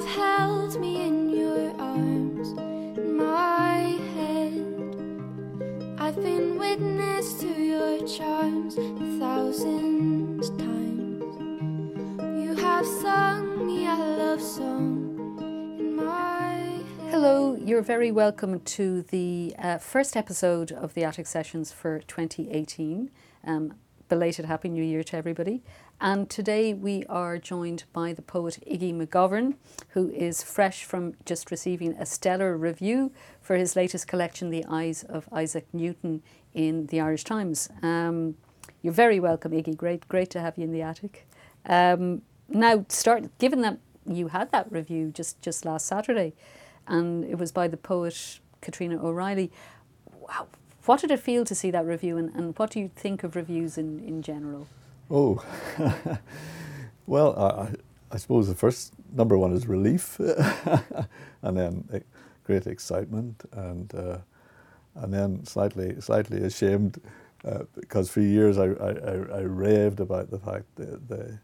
have held me in your arms, my head. I've been witness to your charms a thousand times. You have sung me a love song in my head. Hello, you're very welcome to the uh, first episode of the Attic Sessions for 2018. Um, belated Happy New Year to everybody. And today we are joined by the poet Iggy McGovern, who is fresh from just receiving a stellar review for his latest collection, The Eyes of Isaac Newton, in the Irish Times. Um, you're very welcome, Iggy. Great, great to have you in the attic. Um, now, start given that you had that review just just last Saturday, and it was by the poet Caitríona O'Reilly. Wow. What did it feel to see that review, and, and what do you think of reviews in, in general? Oh, well, I, I suppose the first number one is relief, and then great excitement, and uh, and then slightly slightly ashamed uh, because for years I, I, I raved about the fact that the,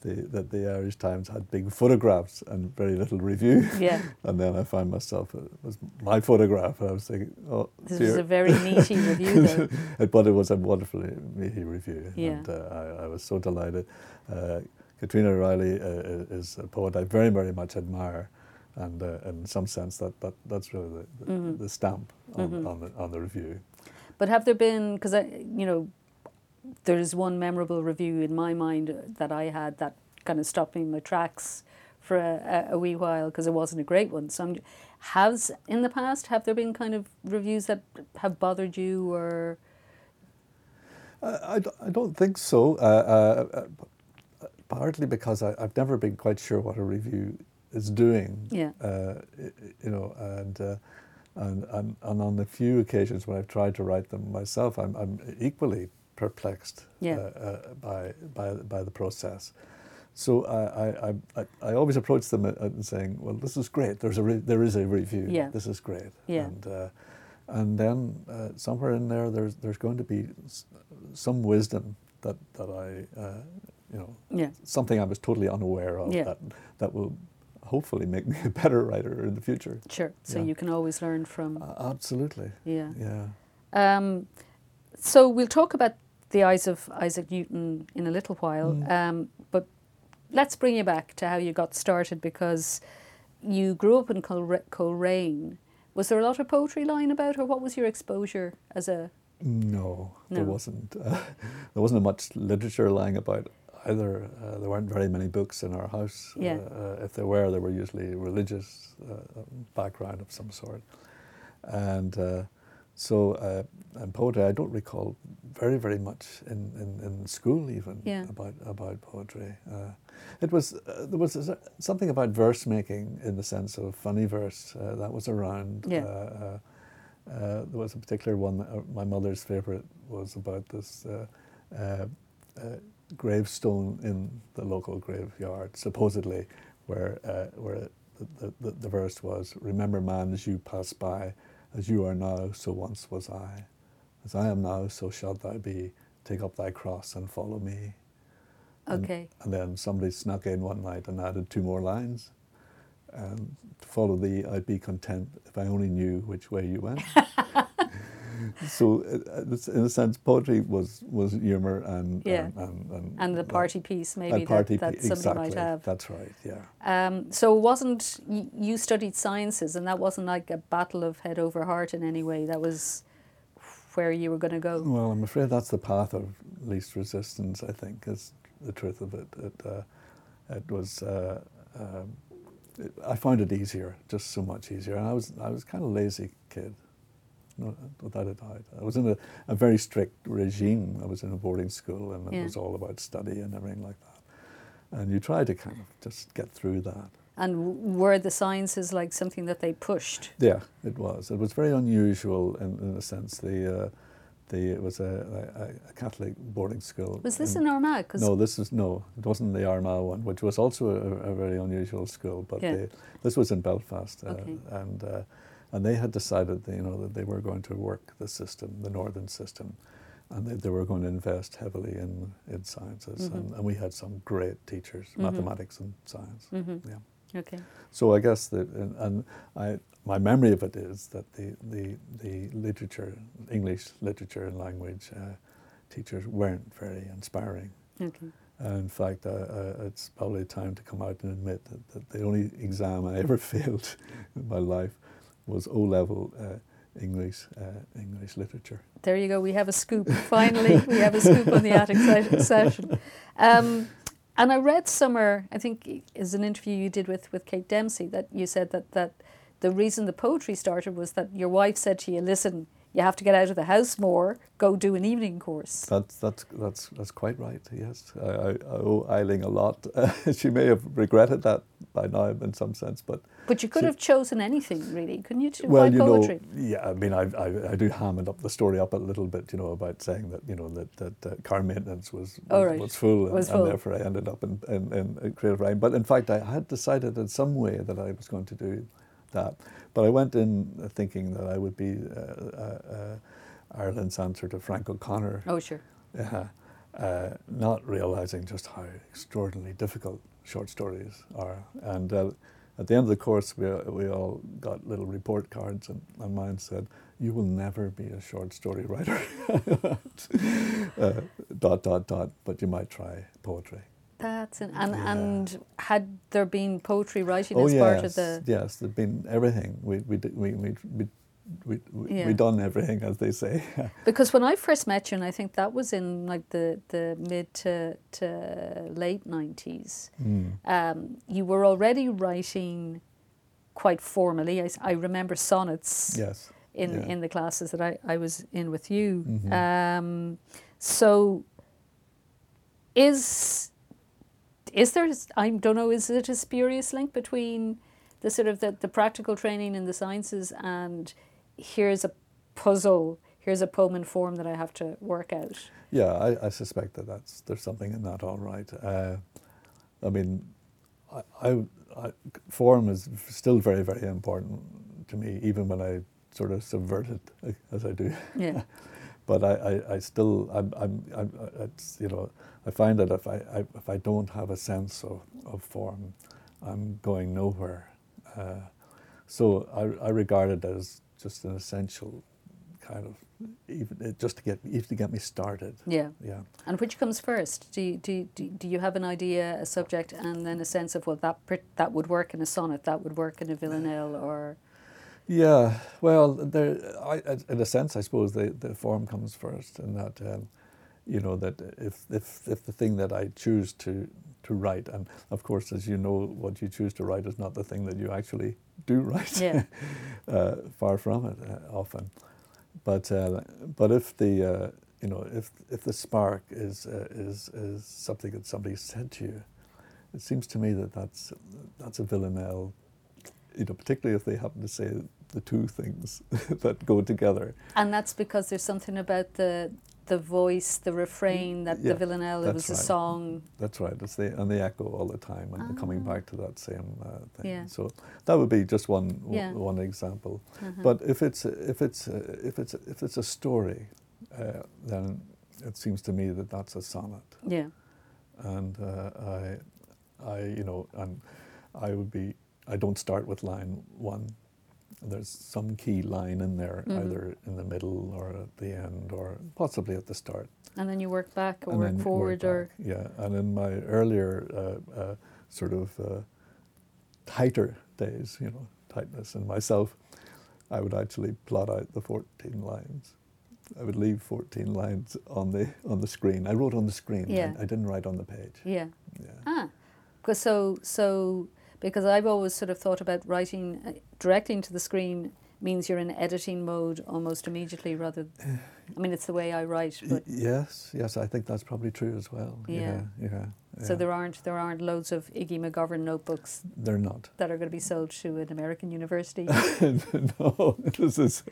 the, that the Irish Times had big photographs and very little review. Yeah. and then I found myself, it was my photograph, and I was thinking, oh, This dear. was a very meaty review, but it was a wonderfully meaty review, Yeah. and uh, I, I was so delighted. Uh, Caitríona O'Reilly uh, is a poet I very, very much admire, and uh, in some sense that, that that's really the, the, Mm-hmm. the stamp on, on, the, on the review. But have there been, because I, you know, there's one memorable review in my mind that I had that kind of stopped me in my tracks for a, a, wee while because it wasn't a great one. So, I'm, has in the past have there been kind of reviews that have bothered you or? I, I, don't think so. Uh, uh, uh, partly because I, I've never been quite sure what a review is doing. Yeah. Uh, you know, and, uh, and and and on the few occasions when I've tried to write them myself, I'm I'm equally perplexed Yeah. uh, uh, by by by the process. So I, I, I, I always approach them and saying, well, this is great. There's a re- there is a review. Yeah. This is great. Yeah. And uh, and then uh, somewhere in there, there's there's going to be s- some wisdom that that I, uh, you know, Yeah. something I was totally unaware of Yeah. that that will hopefully make me a better writer in the future. Sure. So Yeah. you can always learn from. Uh, absolutely. yeah. Yeah. Um, so we'll talk about the eyes of Isaac Newton in a little while, Mm. um, but let's bring you back to how you got started because you grew up in Colra- Coleraine. Was there a lot of poetry lying about, or what was your exposure as a? No, there wasn't. Uh, there wasn't much literature lying about either. Uh, there weren't very many books in our house. Yeah. Uh, uh, if there were, they were usually religious uh, background of some sort. And uh, so, uh, and poetry, I don't recall very, very much in, in, in school even Yeah. about about poetry. Uh, it was uh, there was a, something about verse making in the sense of funny verse uh, that was around. Yeah. Uh, uh, uh, there was a particular one that uh, my mother's favorite was about this uh, uh, uh, gravestone in the local graveyard, supposedly, where uh, where the, the, the verse was, "Remember, man, as you pass by, as you are now, so once was I. As I am now, so shalt thou be. Take up thy cross and follow me." And- Okay. And then somebody snuck in one night and added two more lines. Um, to follow thee, I'd be content if I only knew which way you went. so, uh, in a sense, poetry was, was humour and, Yeah. and, and, and, And the party piece, maybe party that, that somebody exactly. might have. That's right. Yeah. Um, so it wasn't you, you studied sciences, and that wasn't like a battle of head over heart in any way. That was where you were going to go. Well, I'm afraid that's the path of least resistance. I think is the truth of it. It, uh, it was. Uh, um, I found it easier, just so much easier. And I was I was kind of lazy kid, no, without a doubt. I was in a, a very strict regime. I was in a boarding school, and it Yeah. was all about study and everything like that. And you try to kind of just get through that. And were the sciences like something that they pushed? Yeah, it was. It was very unusual in, in a sense. The uh, the it was a, a, a Catholic boarding school. Was this in- in Armagh? No, this is no. It wasn't the Armagh one, which was also a, a very unusual school. But Yeah. the, this was in Belfast, uh, Okay. and uh, and they had decided, that, you know, that they were going to work the system, the northern system, and they, they were going to invest heavily in in sciences. Mhm. And, and we had some great teachers, Mhm. mathematics and science. Mhm. Yeah. Okay. So I guess that, and, and I, my memory of it is that the, the, the literature, English literature and language uh, teachers weren't very inspiring. Okay. Uh, in fact, uh, uh, it's probably time to come out and admit that, that the only exam I ever failed in my life was O level uh, English uh, English literature. There you go. We have a scoop. Finally, we have a scoop on the attic se- session. Um, and I read somewhere, I think, is an interview you did with, with Kate Dempsey that you said that that the reason the poetry started was that your wife said to you, "Listen, you have to get out of the house more. Go do an evening course." That's that's that's that's quite right. Yes, I, I, I owe Eiling a lot. she may have regretted that by now in some sense, but But you could she- have chosen anything, really, couldn't you? To well, write you poetry. know, yeah. I mean, I, I I do ham it up the story up a little bit, you know, about saying that you know that that uh, car maintenance was was, Oh, right. was full, and, Was and therefore I ended up in, in, in creative writing. But in fact, I had decided in some way that I was going to do that. But I went in thinking that I would be uh, uh, uh, Ireland's answer to Frank O'Connor. Oh, sure. Yeah, uh, not realizing just how extraordinarily difficult short stories are. And uh, at the end of the course, we, we all got little report cards, and, and mine said, You will never be a short story writer. uh, dot, dot, dot, but you might try poetry. That's an, and Yeah. and had there been poetry writing oh, as yes. part of the Yes, there'd been everything. We, we, did- we, we, we, we, we, Yeah. we done everything, as they say. because when I first met you, and I think that was in like the the mid to, to late nineties, Mm. um, you were already writing quite formally. I, I remember sonnets Yes. in yeah. in the classes that I, I was in with you. Mhm. Um, so is is there I don't know is it a spurious link between the sort of the, the practical training in the sciences and here's a puzzle here's a poem in form that I have to work out Yeah, I, I suspect that that's there's something in that. All right. Uh, I mean, I, I, I, form is still very, very important to me, even when I sort of subvert it as I do. yeah But I, I, I still, I'm, I'm, I'm, uh, it's, you know, I find that if I, I, if I don't have a sense of, of form, I'm going nowhere. Uh, so I, I regard it as just an essential kind of, even just to get, even to get me started. yeah Yeah. and which comes first do you, do, do, you- do you have an idea a subject and then a sense of well that that would work in a sonnet that would work in a villanelle or Yeah, well, there, I, in a sense, I suppose the, the form comes first, and that, um, you know, that if, if, if the thing that I choose to, to write, and of course, as you know, what you choose to write is not the thing that you actually do write. Yeah. uh, far from it, uh, often. But, uh, but if the, uh, you know, if, if the spark is, uh, is, is something that somebody said to you, it seems to me that that's, that's a villanelle you know, particularly if they happen to say the two things that go together. And that's because there's something about the the voice, the refrain that the Yeah, villanelle it was that's a song. That's right. It's the, and they echo all the time, and they're coming Ah. back to that same uh, thing. Yeah. So that would be just one Yeah. one example. Uh-huh. But if it's if it's if it's if it's a story, uh, then it seems to me that that's a sonnet, yeah, and uh, I, I you know, and I would be. I don't start with line one. There's some key line in there, Mhm. either in the middle or at the end, or possibly at the start. and then you work back or and work forward or back. yeah. And in my earlier uh, uh, sort of uh, tighter days, you know, tightness in myself, I would actually plot out the 14 lines. I would leave 14 lines on the on the screen. I wrote on the screen. Yeah. I, I didn't write on the page. yeah. Yeah. Ah, because so so because I've always sort of thought about writing uh, directly into the screen means you're in editing mode almost immediately rather. I mean, it's the way I write, but yes, yes, I think that's probably true as well. Yeah. Yeah, yeah. so there aren't there aren't loads of Iggy McGovern notebooks They're not. that are going to be sold to an American university. no, this is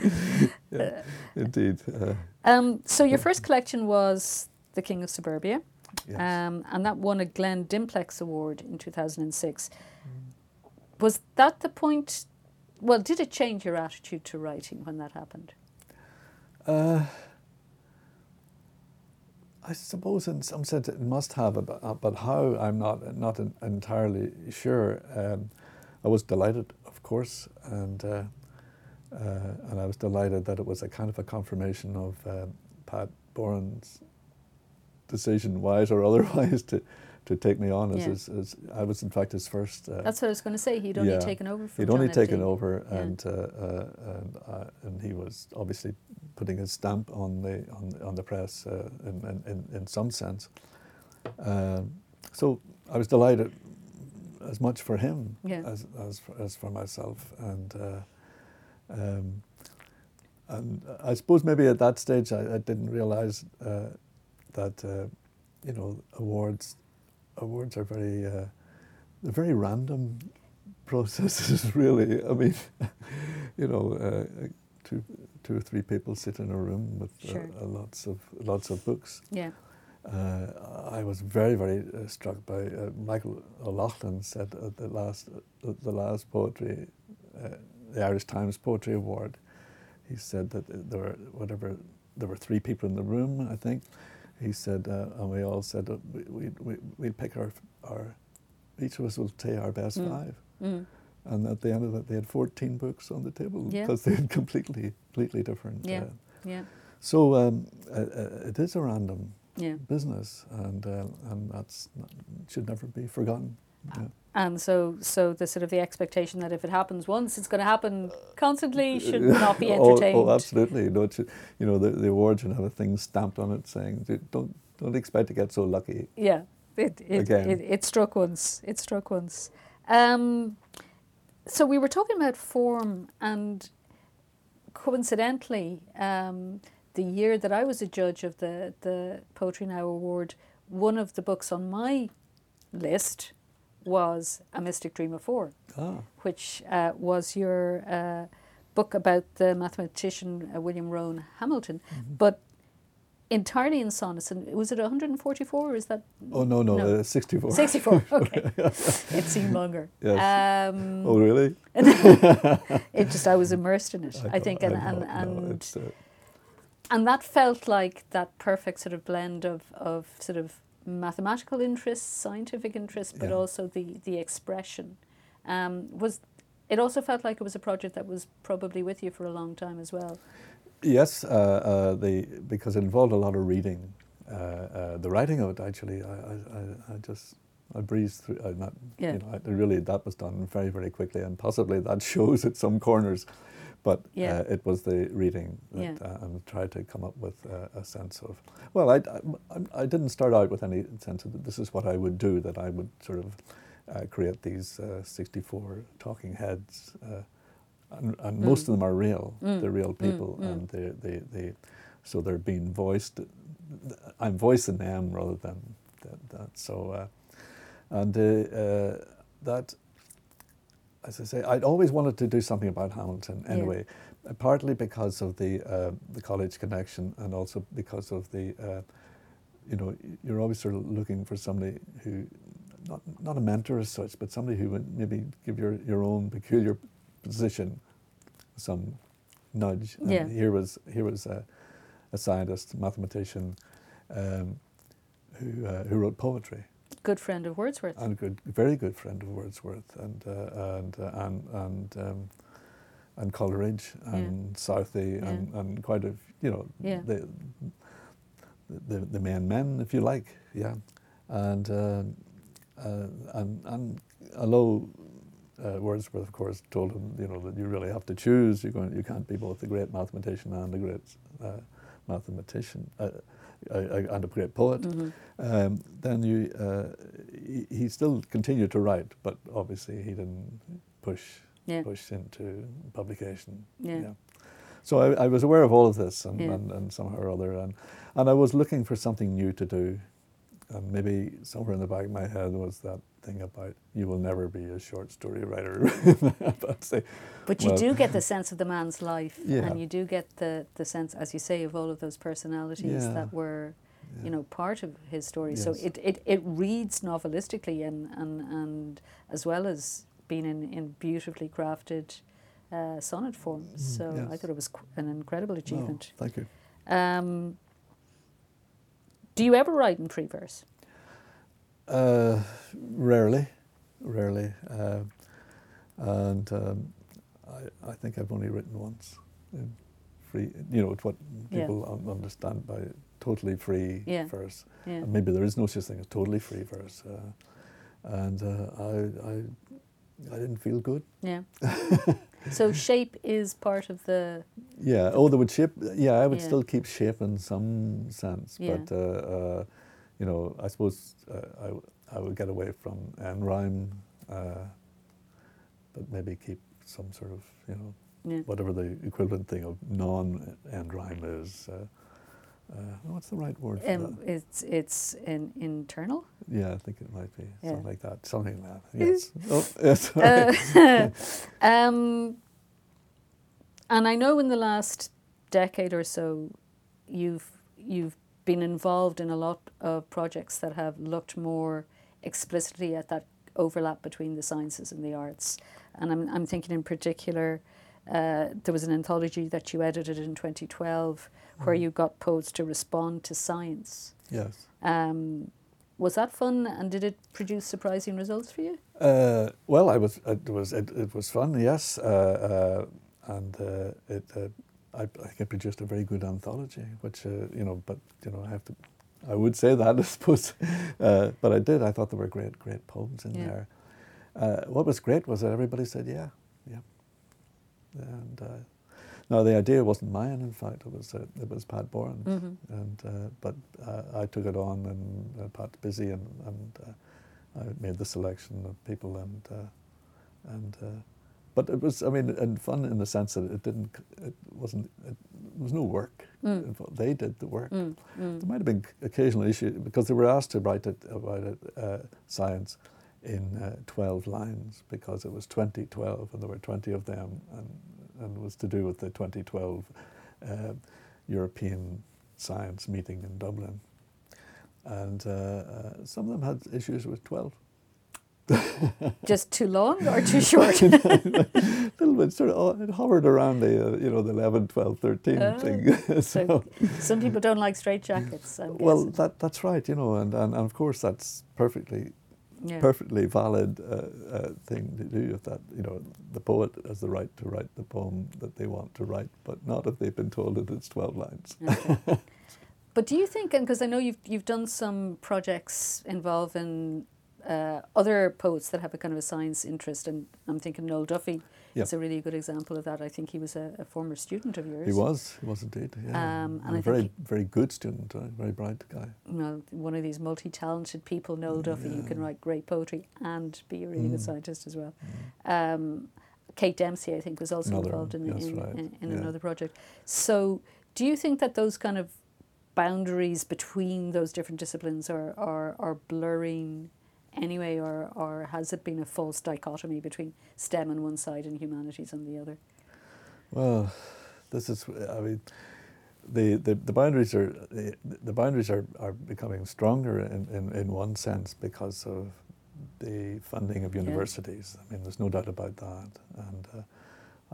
yeah, indeed. Uh, Um, so your first collection was The King of Suburbia, yes. um, and that won a Glen Dimplex Award in 2006. Was that the point? Well, did it change your attitude to writing when that happened? Uh, I suppose in some sense it must have, but, uh, but how I'm not not en- entirely sure. Um, I was delighted, of course, and uh, uh, and I was delighted that it was a kind of a confirmation of um, Pat Boran's decision, wise or otherwise, to to take me on as, Yeah. his, as I was in fact his first. Uh, That's what I was going to say. He'd only yeah. taken over from He'd only John taken over, Yeah. and uh, uh, and, uh, and he was obviously putting his stamp on the on, on the press uh, in, in, in some sense. Um, so I was delighted as much for him Yeah. as as for, as for myself, and uh, um, and I suppose maybe at that stage I, I didn't realize uh, that uh, you know awards awards are very uh, very random processes really i mean you know uh, two two or three people sit in a room with uh, Sure. uh, lots of lots of books Yeah. uh, I was very, very uh, struck by uh, Michael O'Loughlin said at the last, uh, the last poetry, uh, the Irish Times Poetry Award. He said that there were whatever there were three people in the room, I think. He said, uh, and we all said that we we we we'd pick our our each of us will take our best Mm. five. Mm. And at the end of it, they had 14 books on the table Yeah. because they had completely, completely different. Yeah. Uh, Yeah. so um, uh, uh, it is a random Yeah. business, and uh, and that's not, should never be forgotten. Yeah. And so, so the sort of the expectation that if it happens once, it's going to happen constantly should not be Oh, entertained. Oh, absolutely. You know, it should, you know the, the award should have a thing stamped on it saying, "Don't don't expect to get so lucky." Yeah, it it, Again. it it struck once. It struck once. Um, so we were talking about form, and coincidentally, um, the year that I was a judge of the the Poetry Now Award, one of the books on my list was A Mystic Dream of Four. Ah, which uh, was your uh, book about the mathematician uh, William Rowan Hamilton, Mm-hmm. but entirely in sonnets. And was it 144 or is that oh no, no, No. Uh, sixty-four. 64? Okay. it seemed longer. Yes. Um, Oh really? it just, I was immersed in it, I, don't- think. And, I and, and, uh, and that felt like that perfect sort of blend of, of sort of mathematical interests, scientific interests, but Yeah. also the, the expression. Um, was it also felt like it was a project that was probably with you for a long time as well. Yes, uh, uh, the because it involved a lot of reading. Uh, uh, the writing of it actually, I, I, I, I just I breezed through. I not, Yeah. you know, I, really that was done very very quickly, and possibly that shows at some corners. But Yeah. uh, it was the reading that, Yeah. uh, and tried to come up with uh, a sense of. Well, I, I, I didn't start out with any sense of that this is what I would do. That I would sort of uh, create these uh, 64 talking heads. Uh, and, and most of them are real. Mm. They're real Mm, people, mm. and they, they, they, so they're being voiced. I'm voicing them rather than that. that. So, uh, and uh, uh, that, as I say, I'd always wanted to do something about Hamilton anyway, uh, partly because of the uh, the college connection, and also because of the, uh, you know, you're always sort of looking for somebody who, not not a mentor as such, but somebody who would maybe give your your own peculiar position some nudge. And Yeah. here was here was a, a scientist, mathematician, um, who uh, who wrote poetry Good friend of Wordsworth. and a good, very good friend of Wordsworth and uh, and uh, and and um, and Coleridge and Southey and, and quite a you know Yeah. the, the the main men if you like yeah and uh, uh, and and although uh, Wordsworth of course told him you know that you really have to choose you're going you can't be both a great mathematician and a great uh, mathematician uh, and a great poet Mhm. um, then you, uh, he, he still continued to write, but obviously he didn't push Yeah. push into publication. Yeah. So I, I was aware of all of this, and, Yeah. and, and somehow or other, and and I was looking for something new to do, and maybe somewhere in the back of my head was that thing about you will never be a short story writer. but say, But you well, do get the sense of the man's life, Yeah. and you do get the, the sense, as you say, of all of those personalities Yeah. that were, yeah. you know, part of his story. So it, it, it reads novelistically and, and, and as well as being in, in beautifully crafted uh, sonnet form. Mm, So I thought it was qu- an incredible No, achievement. thank you. Um, Do you ever write in free verse? Uh, rarely, rarely, uh, and um, I, I think I've only written once in free. You know, what Yeah. people un- understand by totally free Yeah. verse. Yeah. And maybe there is no such thing as totally free verse. Uh, and uh, I, I, I didn't feel good. Yeah. so shape is part of the. Yeah. Oh, they would shape. Yeah, I would Yeah. still keep shape in some sense, Yeah. but uh, uh, you know, I suppose uh, I, I would get away from end rhyme, uh, but maybe keep some sort of you know Yeah. whatever the equivalent thing of non-end rhyme is. Uh, uh, what's the right word for Um, that? it's it's in, internal. Yeah, I think it might be Yeah. something like that. Something like that. Yes. oh, yes. Uh, um, and I know in the last decade or so, you've you've been involved in a lot of projects that have looked more explicitly at that overlap between the sciences and the arts. And I'm I'm thinking in particular, uh, there was an anthology that you edited in 2012 where Mhm. you got poets to respond to science. yes. Um, was that fun, and did it produce surprising results for you? Uh, well, I was. It was. It, it was fun. Yes. Uh, uh, and uh, it. I, I think it produced a very good anthology, which uh, you know. But you know, I have to. I would say that I suppose, uh, but I did. I thought there were great, great poems in Yeah. there. Uh, what was great was that everybody said, "Yeah, yeah." And uh, no, the idea wasn't mine. In fact, it was uh, it was Pat Boran's, Mhm. and uh, but uh, I took it on, and uh, Pat's busy, and and uh, I made the selection of people, and uh, and uh, but it was I mean and fun in the sense that it didn't it wasn't it, was no work. Mm. They did the work. Mm, mm. There might have been occasional issues because they were asked to write it about it, uh, science in uh, 12 lines because it was 2012 and there were 20 of them and, and it was to do with the 2012 uh, European science meeting in Dublin. And uh, uh, some of them had issues with 12. Just too long or too short? a little bit sort of oh, it hovered around the uh, you know the 11 12 13 Oh, thing so, so some people don't like straight jackets. Well that that's right you know and, and, and of course that's perfectly yeah. perfectly valid uh, uh, thing to do if that you know the poet has the right to write the poem that they want to write but not if they've been told that it's 12 lines Okay. but do you think, and because I know you've you've done some projects involving uh, other poets that have a kind of a science interest, and I'm thinking Noel Duffy Yeah. is a really good example of that. I think he was a, a former student of yours. he was he was indeed yeah Um, and And a very very good student a very bright guy Well, one of these multi-talented people, Noel Duffy, who can write great poetry and be a really good Mm. scientist as well. Um, Kate Dempsey, I think, was also Another involved in, in, right, in, in yeah. another project. So, do you think that those kind of boundaries between those different disciplines are, are, are blurring anyway, or, or has it been a false dichotomy between STEM on one side and humanities on the other? Well, this is, I mean, the, the, the boundaries are the, the boundaries are, are becoming stronger in, in, in one sense because of the funding of Yeah. universities. I mean, there's no doubt about that, and uh,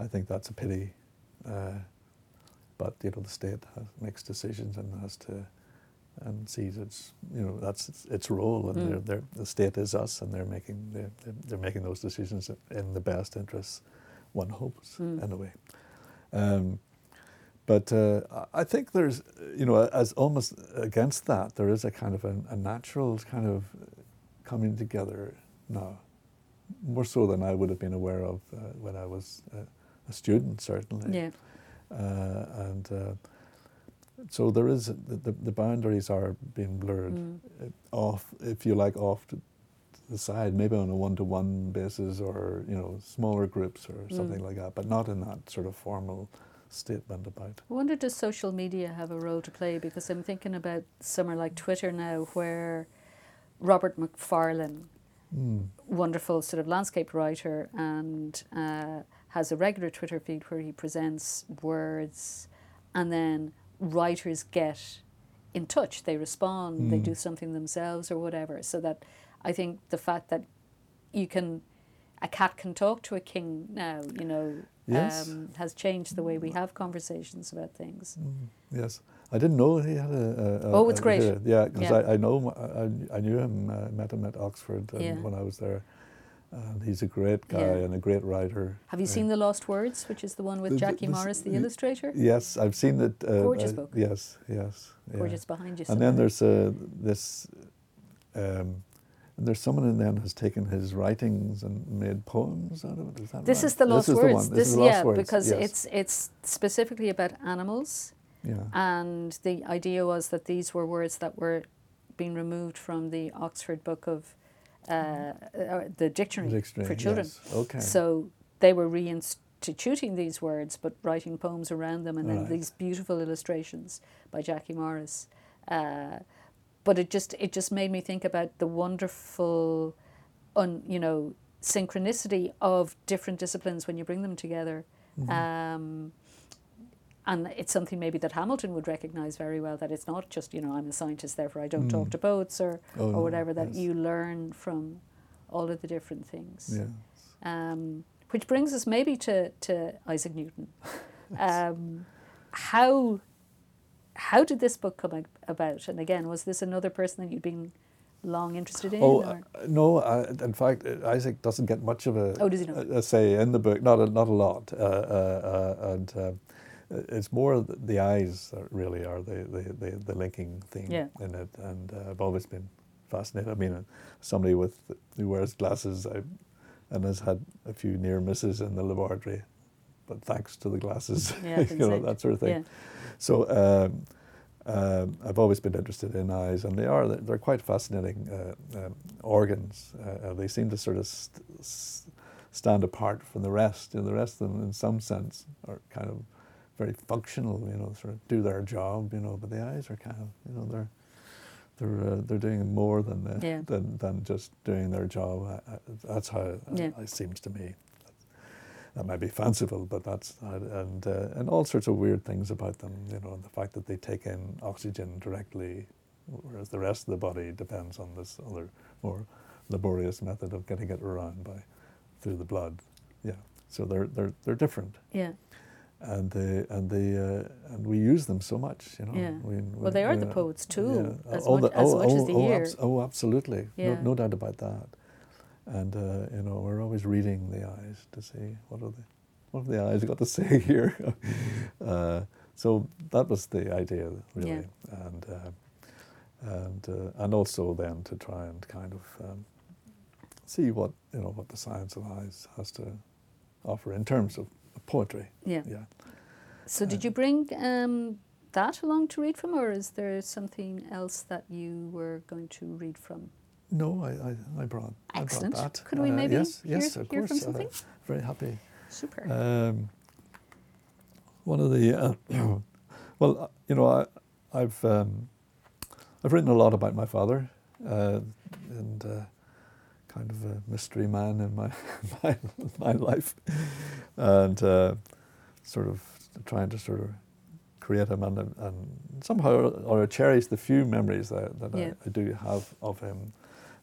I think that's a pity. Uh, but you know, the state has, makes decisions and has to and sees its you know that's its, its role, and Mm. they're, they're, the state is us, and they're making they're, they're, making those decisions in the best interests. One hopes, Mm. in a way. Um, but uh, I- think there's, you know, as almost against that, there is a kind of a, a natural kind of coming together now, more so than I would have been aware of uh, when I was uh, a student, certainly. Yeah. Uh, and uh, so there is the, the, the boundaries are being blurred Mm. uh, off, if you like, off to, to the side, maybe on a one-to-one basis or you know smaller groups or something Mm. like that, but not in that sort of formal statement about. I wonder does social media have a role to play? Because I'm thinking about somewhere like Twitter now, where Robert Macfarlane, Mm. wonderful sort of landscape writer, and uh, has a regular Twitter feed where he presents words, and then writers get in touch. They respond. They Mm. do something themselves or whatever. So that I think the fact that you can. A cat can talk to a king now, you know, Yes. um, has changed the way we have conversations about things. Mm, yes, I didn't know he had a. a, Oh, it's a- great. a- yeah, because Yeah. I, I know I, I knew him, uh, met him at Oxford and Yeah. when I was there, and he's a great guy Yeah. and a great writer. Have you Uh, seen The Lost Words, which is the one with The- the- Jackie this- Morris, the illustrator? Yes, I've seen it. Uh, Gorgeous uh, book. Yes, yes. yeah. Gorgeous behind you. And then there's uh, this. Um, and there's someone in then has taken his writings and made poems out of it. Is that This right? is the Lost this Words. Is the one. This, is the yeah, Lost Words. because yes. it's it's specifically about animals, yeah. and the idea was that these were words that were being removed from the Oxford Book of uh, uh, the dictionary, Dictionary, for children. yes. Okay. So they were reinstituting these words, but writing poems around them, and then Right. these beautiful illustrations by Jackie Morris. Uh, but it just it just made me think about the wonderful, un, you know, synchronicity of different disciplines when you bring them together. Mm-hmm. Um, and it's something maybe that Hamilton would recognize very well that it's not just you know I'm a scientist therefore I don't talk Mm. to boats or Oh, or whatever that yes. you learn from all of the different things. Yeah. Um, which brings us maybe to, to Isaac Newton. Um, how how did this book come about? And again, was this another person that you'd been long interested in? Oh or- uh, no! Uh, in fact, uh, Isaac doesn't get much of a, Oh, does he not? a, a say in the book. Not a, not a lot, uh, uh, uh, and uh, it's more the eyes that really are the the, the, the linking thing Yeah. in it. And uh, I've always been fascinated. I mean, uh, somebody with who wears glasses I, and has had a few near misses in the laboratory, but thanks to the glasses, Yeah, you know that sort of thing. yeah, So um, um, I've always been interested in eyes, and they are they're quite fascinating uh, um, organs. Uh, uh, they seem to sort of st- stand apart from the rest. and the rest of them, in some sense, are kind of very functional. You know, sort of do their job. You know, but the eyes are kind of you know they're they're uh, they're doing more than uh, Yeah. than than just doing their job. I, I, that's how it, Yeah. it seems to me. That might be fanciful, but that's and uh, and all sorts of weird things about them. You know, the fact that they take in oxygen directly, whereas the rest of the body depends on this other more laborious method of getting it around by through the blood. Yeah, so they're they're they're different, yeah. And they and they uh, and we use them so much. You know, Yeah. we, we, Well, they are the poet's too, yeah. as Oh, much, the- as, oh, much as oh, the oh, ear. abs- oh, absolutely. Yeah. No, no doubt about that. And uh, you know, we're always reading the eyes to see what are the what have the eyes got to say here. uh, so that was the idea, really, Yeah. and uh, and uh, and also then to try and kind of um, see what you know what the science of eyes has to offer in terms of poetry. yeah. Yeah. So did you bring um, that along to read from, or is there something else that you were going to read from? No, I, I, I brought Excellent. I brought that. Could we Uh, maybe yes, hear- yes, of hear from course. uh, very happy. Super. Um, one of the uh, well, uh, you know, I, I've um, I've written a lot about my father, uh, and uh, kind of a mystery man in my my, my life, and uh, sort of trying to sort of create him and, and somehow or cherish the few memories that, that Yeah. I, I do have of him,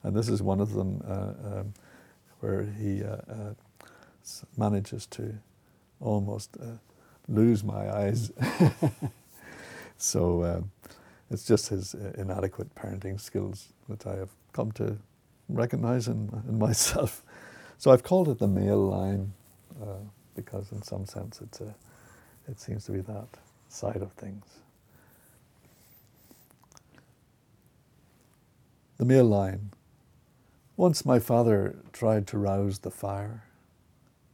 and this is one of them uh, um, where he uh, uh, manages to almost uh, lose my eyes. so um, it's just his uh, inadequate parenting skills that I have come to recognize in, in myself. So I've called it the male line uh, because, in some sense, it's a, it seems to be that side of things. The male line. Once my father tried to rouse the fire,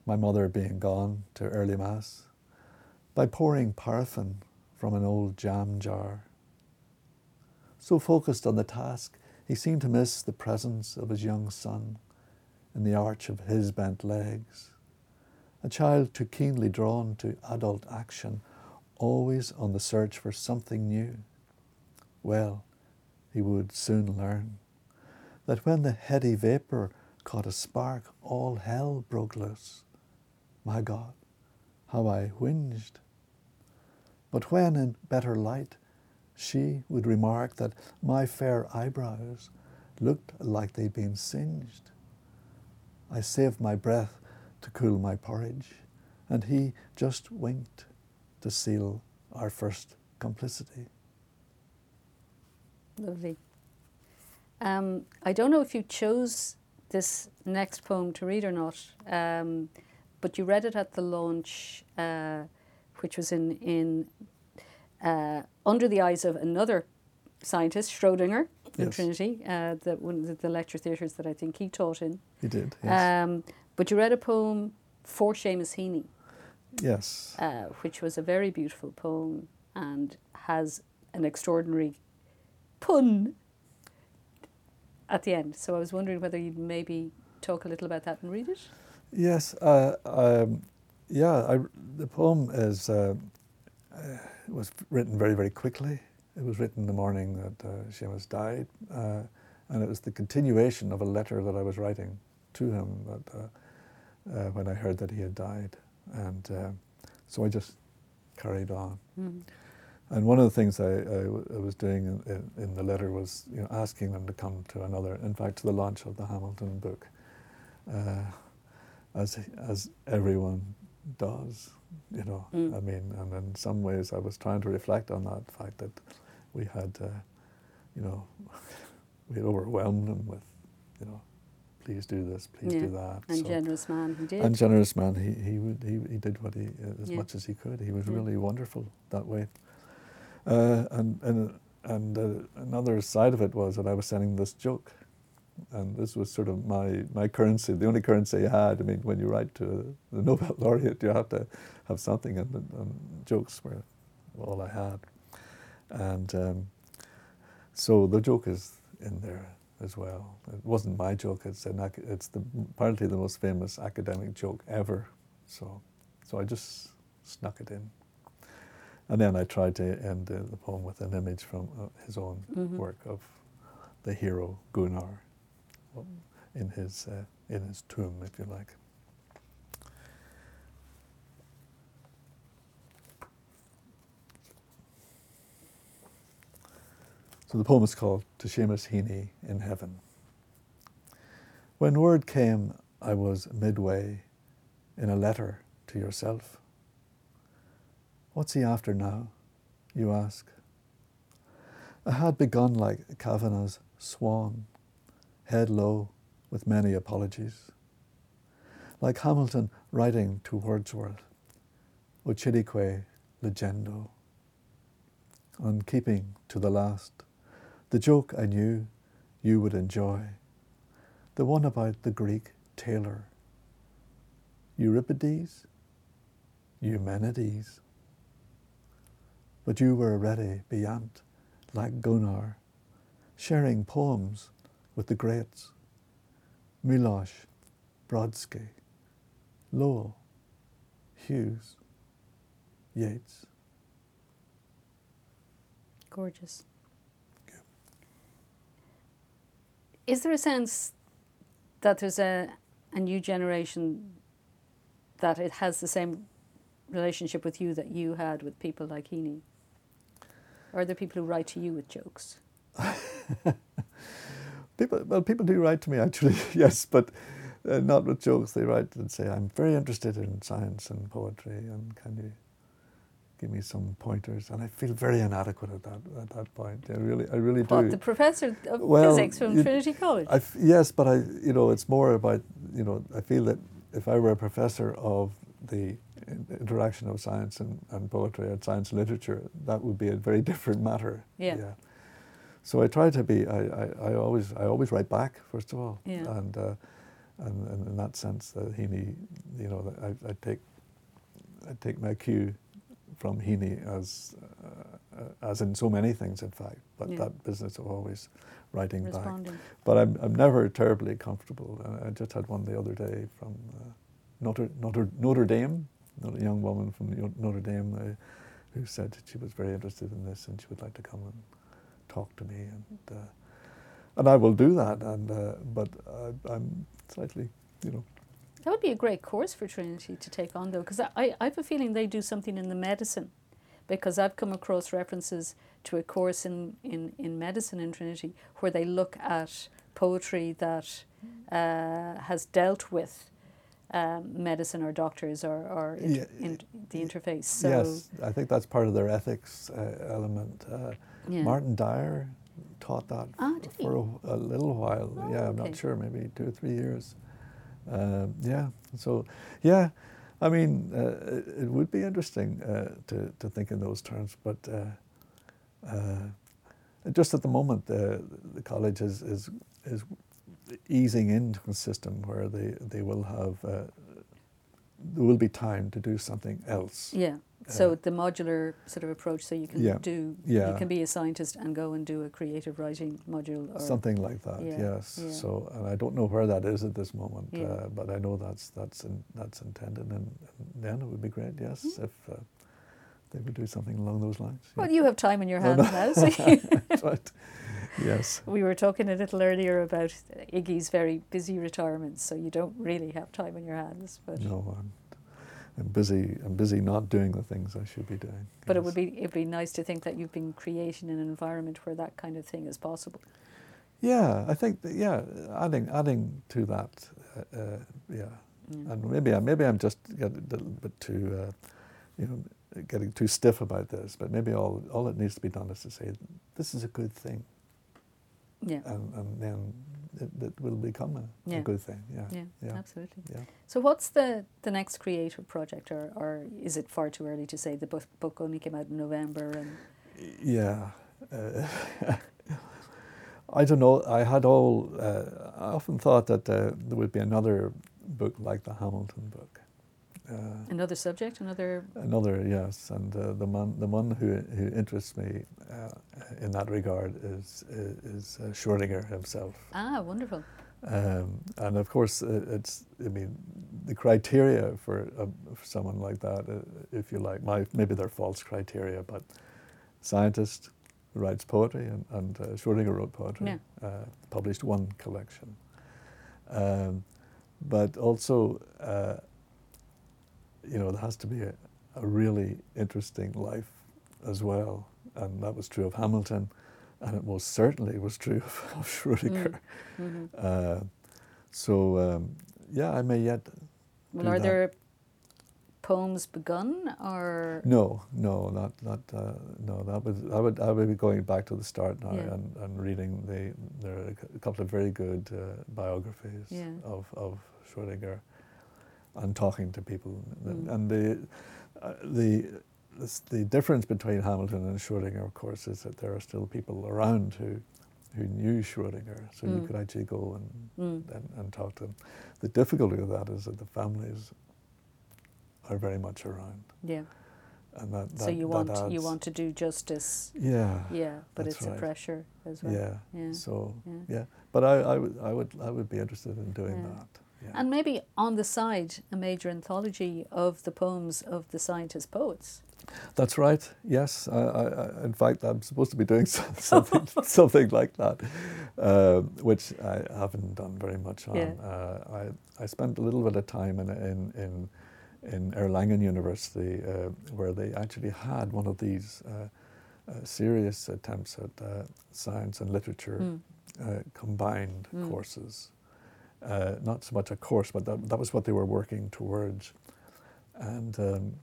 my mother being gone to early mass, by pouring paraffin from an old jam jar. So focused on the task, he seemed to miss the presence of his young son in the arch of his bent legs. A child too keenly drawn to adult action, always on the search for something new. Well, he would soon learn that when the heady vapour caught a spark, all hell broke loose. My God, how I whinged. But when in better light she would remark that my fair eyebrows looked like they'd been singed, I saved my breath to cool my porridge, and he just winked to seal our first complicity. Lovely. Um, I don't know if you chose this next poem to read or not, um, but you read it at the launch, uh, which was in in uh, under the eyes of another scientist, Schrodinger, in Yes. Trinity, uh, the, one of the lecture theatres that I think he taught in. He did. Yes. Um, but you read a poem for Seamus Heaney, yes. uh, which was a very beautiful poem and has an extraordinary pun at the end. So I was wondering whether you'd maybe talk a little about that and read it. Yes, uh, um, yeah. I, the poem is uh, uh, was written very, very quickly. It was written the morning that uh, Seamus died, uh, and it was the continuation of a letter that I was writing to him that, uh, uh, when I heard that he had died, and uh, so I just carried on. Mm. And one of the things I, I w- I was doing in, in, in the letter was you know, asking them to come to another, in fact, to the launch of the Hamilton book, uh, as, as everyone does, you know. Mm. I mean, and in some ways I was trying to reflect on that fact that we had, uh, you know, we had overwhelmed them with, you know, please do this, please Yeah. do that. And So- generous man, he did. and generous man, he he would, he, he did what he as Yeah. much as he could. He was Yeah. really wonderful that way. Uh, and and and uh, another side of it was that I was sending this joke, and this was sort of my my currency, the only currency I had. I mean, when you write to the Nobel laureate, you have to have something, and, and jokes were all I had. And um, so the joke is in there as well. It wasn't my joke. It's an it's the apparently the most famous academic joke ever. So so I just snuck it in. And then I tried to end uh, the poem with an image from uh, his own Mhm. work of the hero Gunnar in his uh, in his tomb, if you like. So the poem is called To Seamus Heaney in Heaven. When word came I was midway in a letter to yourself. What's he after now? You ask. I had begun like Kavanagh's swan, head low with many apologies. Like Hamilton writing to Wordsworth, Ucidique legendo. On keeping to the last, the joke I knew you would enjoy, the one about the Greek tailor. Euripides? Eumenides? But you were already beyond, like Gunnar, sharing poems with the greats. Milosz, Brodsky, Lowell, Hughes, Yeats. Gorgeous. Is there a sense that there's a, a new generation that it has the same relationship with you that you had with people like Heaney? Or are there people who write to you with jokes? People, well, people do write to me actually, yes, but uh, not with jokes. They write and say, "I'm very interested in science and poetry, and can you give me some pointers?" And I feel very inadequate at that at that point. I really, I really do. What, the professor of Well, physics from you- Trinity College? I f- yes, but I, you know, it's more about, you know, I feel that if I were a professor of the in- interaction of science and, and poetry and science literature, that would be a very different matter. Yeah. So I try to be. I, I, I always I always write back first of all, Yeah. and, uh, and and in that sense, uh, Heaney, you know, I, I take I take my cue from Heaney as uh, as in so many things, in fact. But Yeah. that business of always writing back. Responding. But I'm, I'm never terribly comfortable. I just had one the other day from uh, Notre, Notre, Notre Dame, a young woman from Notre Dame uh, who said she was very interested in this and she would like to come and talk to me. And, uh, and I will do that. And, uh, but I, I'm slightly, you know, That would be a great course for Trinity to take on, though, because I, I, I have a feeling they do something in the medicine. Because I've come across references to a course in, in, in medicine in Trinity where they look at poetry that uh, has dealt with um, medicine or doctors or, or in, Yeah, in the interface. So, yes, I think that's part of their ethics uh, element. Uh, yeah. Martin Dyar taught that Ah, for a, a little while. Oh, yeah, I'm okay. not sure, maybe two or three years. Um, yeah, so yeah, I mean, uh, it, it would be interesting uh, to, to think in those terms, but uh, uh, just at the moment, uh, the college is, is, is easing into a system where they, they will have, uh, there will be time to do something else. Yeah. So Uh, the modular sort of approach, so you can Yeah, do, yeah. you can be a scientist and go and do a creative writing module. Or, Something like that, Yeah, yes. So, and I don't know where that is at this moment, uh, but I know that's that's in, that's intended, and, and then it would be great, yes, if uh, they would do something along those lines. Well, you have time in your Oh, hands now. So right. Yes. we were talking a little earlier about Iggy's very busy retirement, so you don't really have time in your hands. But No, I'm, I'm busy. I'm busy not doing the things I should be doing. but it would be it'd be nice to think that you've been creating an environment where that kind of thing is possible. Yeah, I think that, yeah, adding adding to that, uh, uh, yeah, Yeah. and maybe I maybe I'm just getting a little bit too, uh, you know, getting too stiff about this. But maybe all all that needs to be done is to say this is a good thing, Yeah. and and then it, it will become a, Yeah. a good thing. Yeah, yeah, yeah, absolutely. yeah. So, what's the, the next creative project, or, or is it far too early to say? The book, book only came out in November, and Yeah. Uh, I don't know. I had all. Uh, I often thought that uh, there would be another book like the Hamilton book. Uh, another subject, another. another, yes, and uh, the man, the one who who interests me uh, in that regard is is uh, Schrödinger himself. Ah, wonderful. Um, and of course, it's, I mean, the criteria for, uh, for someone like that, uh, if you like, my, maybe they're false criteria, but scientist writes poetry, and, and uh, Schrödinger wrote poetry, Yeah. uh, published one collection. Um, but also, uh, you know, there has to be a, a really interesting life as well. And that was true of Hamilton, and it most certainly was true of, of Schrödinger. hmm Uh, so um, yeah, I may yet. Well, are that. there poems begun, or No, no, not not uh, no. That would I would I would be going back to the start now Yeah. and, and reading the there are a couple of very good uh, biographies Yeah. of of Schrödinger, and talking to people Mm. and the uh, the the difference between Hamilton and Schrödinger, of course, is that there are still people around who who knew Schrödinger, so you Mm. could actually go and Mm. and, and talk to them. The difficulty of that is that the families are very much around, yeah? and that, that so you that want you want to do justice, yeah yeah, but it's a pressure as well. yeah Yeah. so Yeah. yeah but I, I would I would I would be interested in doing Yeah. that yeah And maybe on the side, a major anthology of the poems of the scientist poets. that's right yes I, I, I, in fact I'm supposed to be doing something something like that um, which I haven't done very much on Yeah. uh, I, I spent a little bit of time in in in, in Erlangen University uh, where they actually had one of these uh, uh, serious attempts at uh, science and literature Mm. uh, combined Mm. courses. Uh, not so much a course, but that, that was what they were working towards. And um,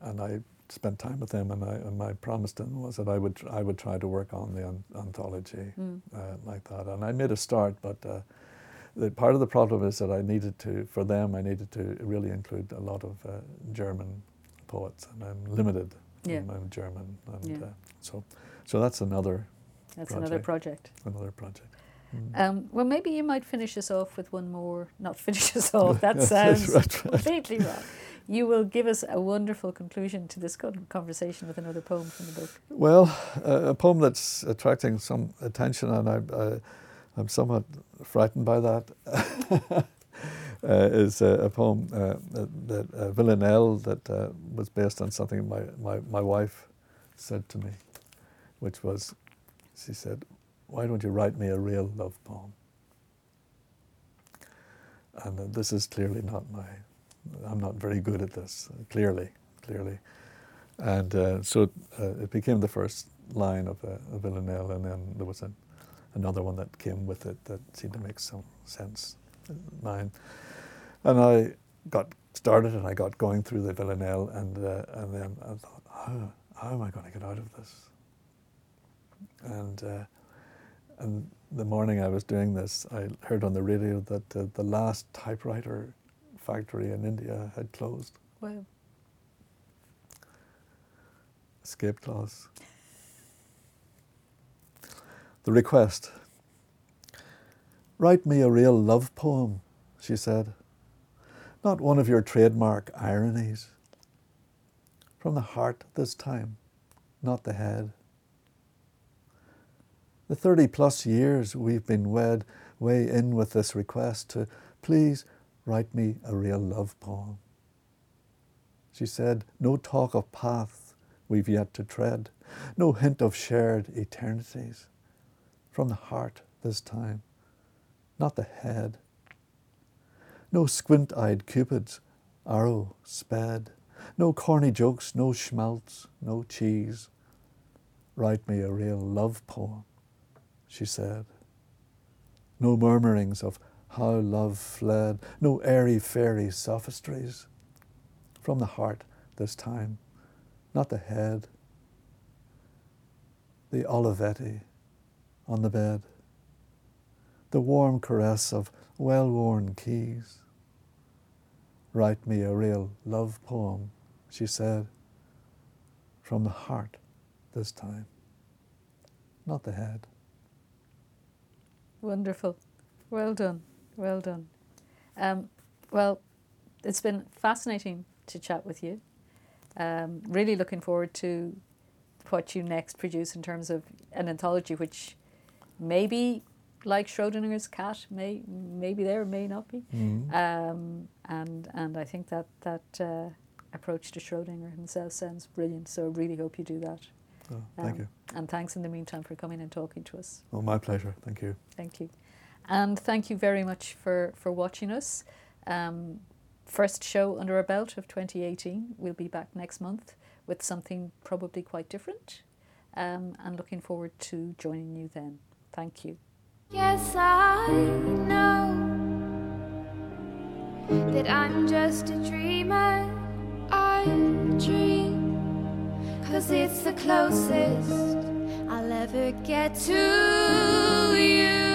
and I spent time with them, and, I, and my promise to them was that I would tr- I would try to work on the an- anthology Mm. uh, like that. And I made a start, but uh, the part of the problem is that I needed to, for them, I needed to really include a lot of uh, German poets, and I'm limited. Yeah. in my German, and Yeah. uh, so so that's another That's another project. another project. Mm. Um, well, maybe you might finish us off with one more. Not finish us off. That sounds right, right. completely wrong. You will give us a wonderful conclusion to this conversation with another poem from the book. Well, uh, a poem that's attracting some attention, and I, I'm somewhat frightened by that, uh, is a, a poem uh, that, that uh, Villanelle that uh, was based on something my, my, my wife said to me, which was, she said, why don't you write me a real love poem? And uh, this is clearly not my, I'm not very good at this, uh, clearly, clearly. And uh, so uh, it became the first line of, uh, of Villanelle, and then there was a, another one that came with it that seemed to make some sense, uh, mine. And I got started and I got going through the Villanelle, and, uh, and then I thought, how, how am I going to get out of this? And uh, and the morning I was doing this, I heard on the radio that uh, the last typewriter factory in India had closed. Wow. Escape clause. The request. Write me a real love poem, she said. Not one of your trademark ironies. From the heart this time, not the head. The 30 plus years we've been wed weigh in with this request to please write me a real love poem. She said, No talk of paths we've yet to tread, no hint of shared eternities. From the heart this time, not the head. No squint eyed cupids, arrow sped, no corny jokes, no schmaltz, no cheese. Write me a real love poem she said. No murmurings of how love fled, no airy fairy sophistries. From the heart this time, not the head. The Olivetti on the bed, the warm caress of well worn keys. Write me a real love poem, she said, from the heart this time, not the head. Wonderful. Well done. Well done. Um, well, it's been fascinating to chat with you. Um, really looking forward to what you next produce in terms of an anthology, which maybe like Schrodinger's cat may maybe there may not be. Mm. Um, and and I think that that uh, approach to Schrodinger himself sounds brilliant. So I really hope you do that. Oh, thank Um, you. And thanks in the meantime for coming and talking to us. Oh, my pleasure. Thank you. Thank you. And thank you very much for, for watching us. Um, first show under our belt of 2018. We'll be back next month with something probably quite different. Um, and looking forward to joining you then. Thank you. Yes, I know that I'm just a dreamer. I dream, cause it's the closest I'll ever get to you.